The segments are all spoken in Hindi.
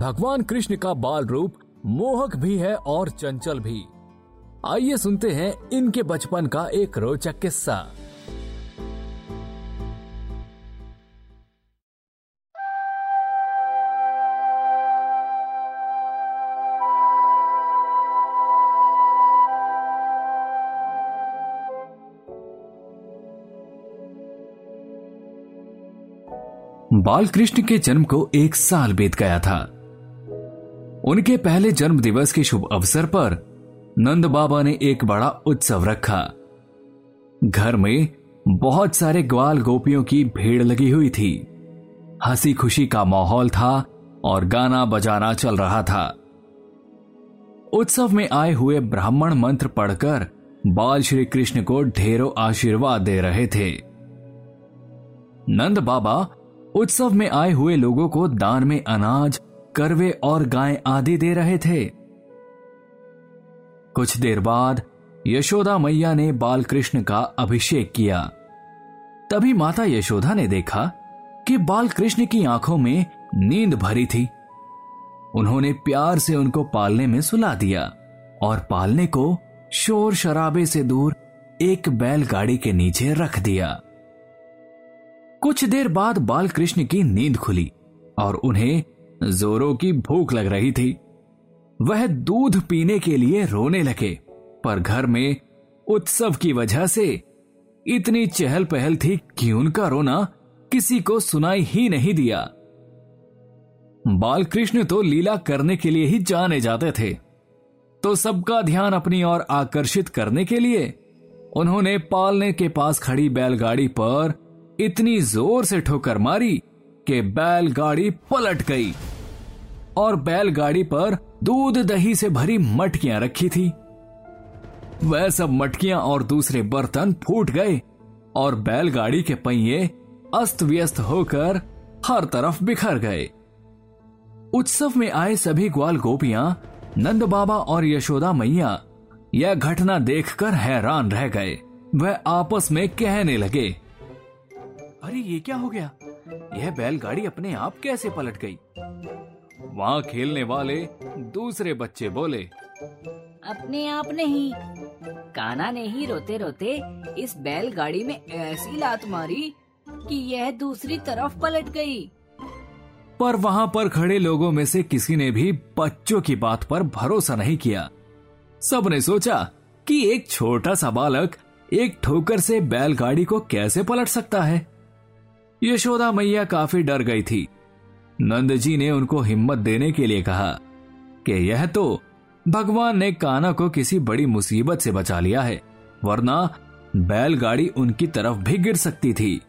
भगवान कृष्ण का बाल रूप मोहक भी है और चंचल भी। आइए सुनते हैं इनके बचपन का एक रोचक किस्सा। बालकृष्ण के जन्म को एक साल बीत गया था। उनके पहले जन्म दिवस के शुभ अवसर पर नंद बाबा ने एक बड़ा उत्सव रखा। घर में बहुत सारे ग्वाल गोपियों की भीड़ लगी हुई थी। हँसी खुशी का माहौल था और गाना बजाना चल रहा था। उत्सव में आए हुए ब्राह्मण मंत्र पढ़कर बाल श्री कृष्ण को ढेरों आशीर्वाद दे रहे थे। नंद बाबा उत्सव में आए हुए लोगों को दान में अनाज करवे और गाय आदि दे रहे थे। कुछ देर बाद यशोदा मैया ने बाल कृष्ण का अभिषेक किया। तभी माता यशोदा ने देखा कि बाल कृष्ण की आँखों में नींद भरी थी। उन्होंने प्यार से उनको पालने में सुला दिया और पालने को शोर शराबे से दूर एक बैलगाड़ी के नीचे रख दिया। कुछ देर बाद बाल कृष्ण की नींद खुली और उन्हें जोरों की भूख लग रही थी। वह दूध पीने के लिए रोने लगे, पर घर में उत्सव की वजह से इतनी चहल पहल थी कि उनका रोना किसी को सुनाई ही नहीं दिया। बालकृष्ण तो लीला करने के लिए ही जाने जाते थे। तो सबका ध्यान अपनी ओर आकर्षित करने के लिए उन्होंने पालने के पास खड़ी बैलगाड़ी पर इतनी ज़ोर से ठोकर मारी कि बैलगाड़ी पलट गई। और बैलगाड़ी पर दूध दही से भरी मटकियाँ रखी थी। वह सब मटकियाँ और दूसरे बर्तन फूट गए और बैलगाड़ी के पहिए अस्त व्यस्त होकर हर तरफ़ बिखर गए। उत्सव में आए सभी ग्वाल गोपियाँ, नंद बाबा और यशोदा मैया यह घटना देखकर हैरान रह गए। वह आपस में कहने लगे, अरे, ये क्या हो गया? यह बैलगाड़ी अपने आप कैसे पलट गई? वहाँ खेलने वाले दूसरे बच्चे बोले अपने आप नहीं। काना ने ही रोते रोते इस बैलगाड़ी में ऐसी लात मारी कि यह दूसरी तरफ़ पलट गई। पर वहाँ पर खड़े लोगों में से किसी ने भी बच्चों की बात पर भरोसा नहीं किया। सबने सोचा कि एक छोटा सा बालक एक ठोकर से बैलगाड़ी को कैसे पलट सकता है। यशोदा मैया काफ़ी डर गई थी। नंद जी ने उनको हिम्मत देने के लिए कहा कि यह तो भगवान ने काना को किसी बड़ी मुसीबत से बचा लिया है, वरना बैलगाड़ी उनकी तरफ़ भी गिर सकती थी।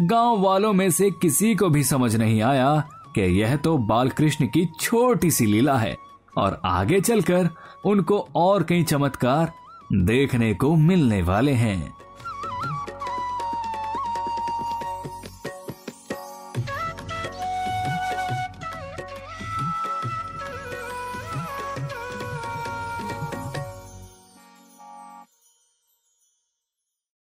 गाँव वालों में से किसी को भी समझ नहीं आया कि यह तो बालकृष्ण की छोटी सी लीला है, और आगे चलकर उनको और कई चमत्कार देखने को मिलने वाले हैं।